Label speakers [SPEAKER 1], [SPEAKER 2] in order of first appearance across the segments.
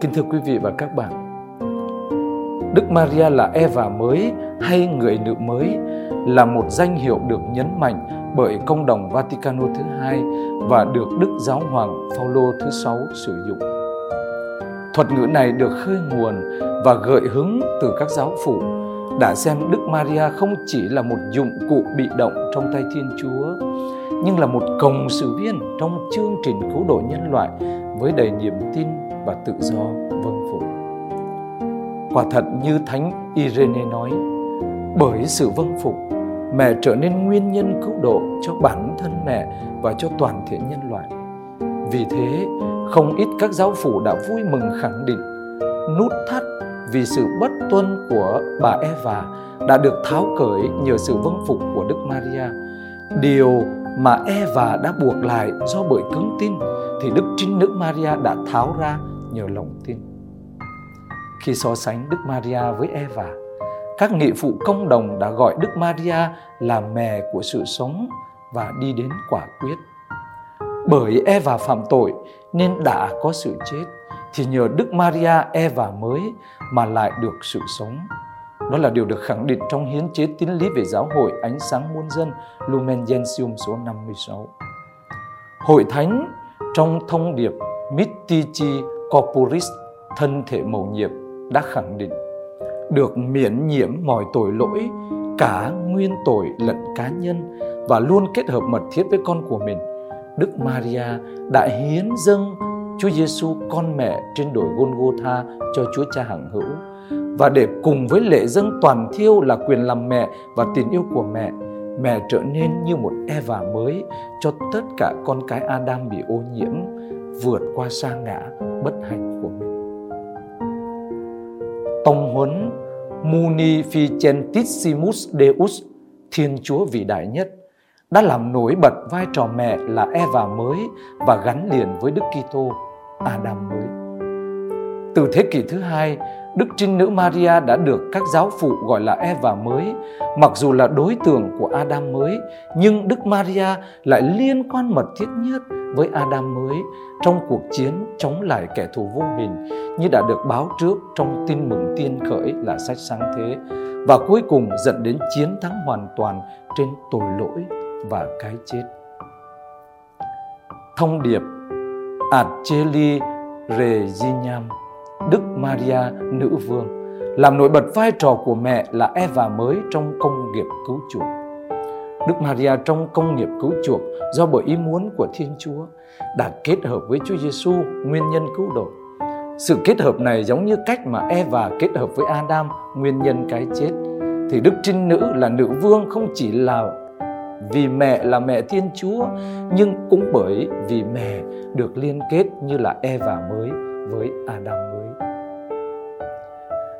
[SPEAKER 1] Kính thưa quý vị và các bạn, Đức Maria là Eva mới hay người nữ mới là một danh hiệu được nhấn mạnh bởi công đồng Vaticano thứ hai và được Đức Giáo Hoàng Phaolô thứ sáu sử dụng. Thuật ngữ này được khơi nguồn và gợi hứng từ các giáo phụ đã xem Đức Maria không chỉ là một dụng cụ bị động trong tay Thiên Chúa, nhưng là một cộng sự viên trong chương trình cứu độ nhân loại với đầy niềm tin và tự do vâng phục. Quả thật như Thánh Irene nói, bởi sự vâng phục, mẹ trở nên nguyên nhân cứu độ cho bản thân mẹ và cho toàn thể nhân loại. Vì thế, không ít các giáo phụ đã vui mừng khẳng định nút thắt vì sự bất tuân của bà Eva đã được tháo cởi nhờ sự vâng phục của Đức Maria. Điều mà Eva đã buộc lại do bởi cứng tin thì Đức Trinh Nữ Maria đã tháo ra nhờ lòng tin. Khi so sánh Đức Maria với Eva, các nghị phụ công đồng đã gọi Đức Maria là mẹ của sự sống và đi đến quả quyết. Bởi Eva phạm tội nên đã có sự chết, thì nhờ Đức Maria Eva mới mà lại được sự sống. Đó là điều được khẳng định trong hiến chế tín lý về giáo hội ánh sáng muôn dân Lumen Gentium số 56. Hội thánh trong thông điệp Mystici Corporis thân thể mầu nhiệm, đã khẳng định, được miễn nhiễm mọi tội lỗi, cả nguyên tội lẫn cá nhân, và luôn kết hợp mật thiết với con của mình. Đức Maria đã hiến dâng Chúa Giêsu con mẹ trên đồi Golgotha cho Chúa Cha hằng hữu. Và để cùng với lễ dâng toàn thiêu là quyền làm mẹ và tình yêu của mẹ mẹ trở nên như một Eva mới cho tất cả con cái Adam bị ô nhiễm vượt qua sa ngã bất hạnh của mình. Tông huấn Munificentissimus Deus, Thiên Chúa vĩ đại nhất, đã làm nổi bật vai trò mẹ là Eva mới và gắn liền với Đức Kitô, Adam mới. Từ thế kỷ thứ hai, Đức Trinh Nữ Maria đã được các giáo phụ gọi là Eva mới, mặc dù là đối tượng của Adam mới, nhưng Đức Maria lại liên quan mật thiết nhất với Adam mới trong cuộc chiến chống lại kẻ thù vô hình như đã được báo trước trong tin mừng tiên khởi là sách sáng thế. Và cuối cùng dẫn đến chiến thắng hoàn toàn trên tội lỗi và cái chết. Thông điệp Acheli Reginam Đức Maria, Nữ Vương, làm nổi bật vai trò của mẹ là Eva mới trong công nghiệp cứu chuộc. Đức Maria trong công nghiệp cứu chuộc do bởi ý muốn của Thiên Chúa đã kết hợp với Chúa Giêsu nguyên nhân cứu độ. Sự kết hợp này giống như cách mà Eva kết hợp với Adam, nguyên nhân cái chết. Thì Đức Trinh Nữ là nữ vương không chỉ là vì mẹ là mẹ Thiên Chúa, nhưng cũng bởi vì mẹ được liên kết như là Eva mới với Adam mới.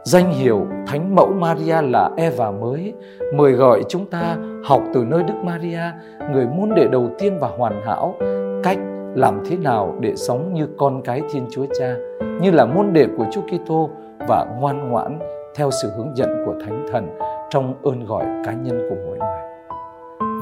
[SPEAKER 1] Danh hiệu Thánh Mẫu Maria là Eva mới mời gọi chúng ta học từ nơi Đức Maria, người môn đệ đầu tiên và hoàn hảo, cách làm thế nào để sống như con cái Thiên Chúa Cha, như là môn đệ của Chúa Kitô và ngoan ngoãn theo sự hướng dẫn của Thánh Thần trong ơn gọi cá nhân của mỗi người.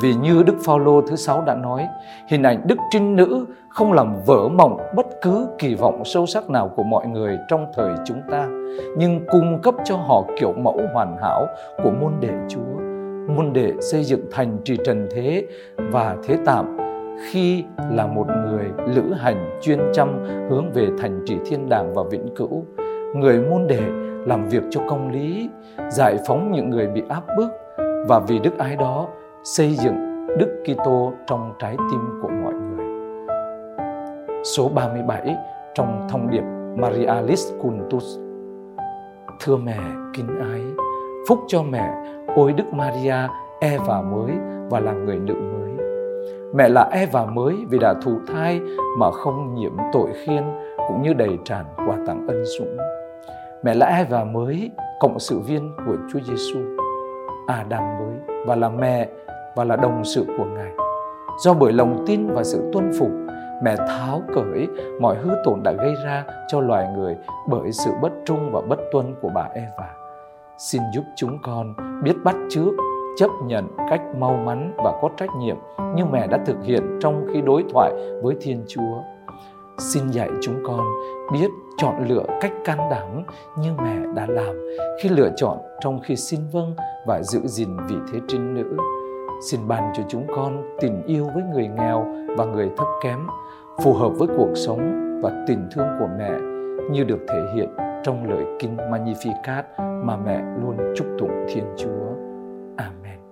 [SPEAKER 1] Vì như Đức Phaolô thứ sáu đã nói, hình ảnh Đức Trinh Nữ không làm vỡ mộng bất cứ kỳ vọng sâu sắc nào của mọi người trong thời chúng ta, nhưng cung cấp cho họ kiểu mẫu hoàn hảo của môn đệ Chúa, môn đệ xây dựng thành trì trần thế và thế tạm khi là một người lữ hành chuyên chăm hướng về thành trì thiên đàng và vĩnh cửu, người môn đệ làm việc cho công lý, giải phóng những người bị áp bức. Và vì đức ái đó xây dựng Đức Kitô trong trái tim của mọi người. Số 37 trong thông điệp Marialis Cultus Thưa mẹ kính ái, phúc cho mẹ, ôi Đức Maria, Eva mới và là người nữ mới. Mẹ là Eva mới vì đã thụ thai mà không nhiễm tội khiên cũng như đầy tràn quà tặng ân sủng. Mẹ là Eva mới, cộng sự viên của Chúa Giêsu, Adam mới và là mẹ và là đồng sự của Ngài. Do bởi lòng tin và sự tuân phục, mẹ tháo cởi mọi hư tổn đã gây ra cho loài người bởi sự bất trung và bất tuân của bà Eva. Xin giúp chúng con biết bắt chước, chấp nhận cách mau mắn và có trách nhiệm như mẹ đã thực hiện trong khi đối thoại với Thiên Chúa. xin dạy chúng con biết chọn lựa cách can đảm như mẹ đã làm khi lựa chọn trong khi xin vâng và giữ gìn vị thế trinh nữ. Xin ban cho chúng con tình yêu với người nghèo và người thấp kém, phù hợp với cuộc sống và tình thương của mẹ như được thể hiện trong lời kinh Magnificat mà mẹ luôn chúc tụng Thiên Chúa. Amen.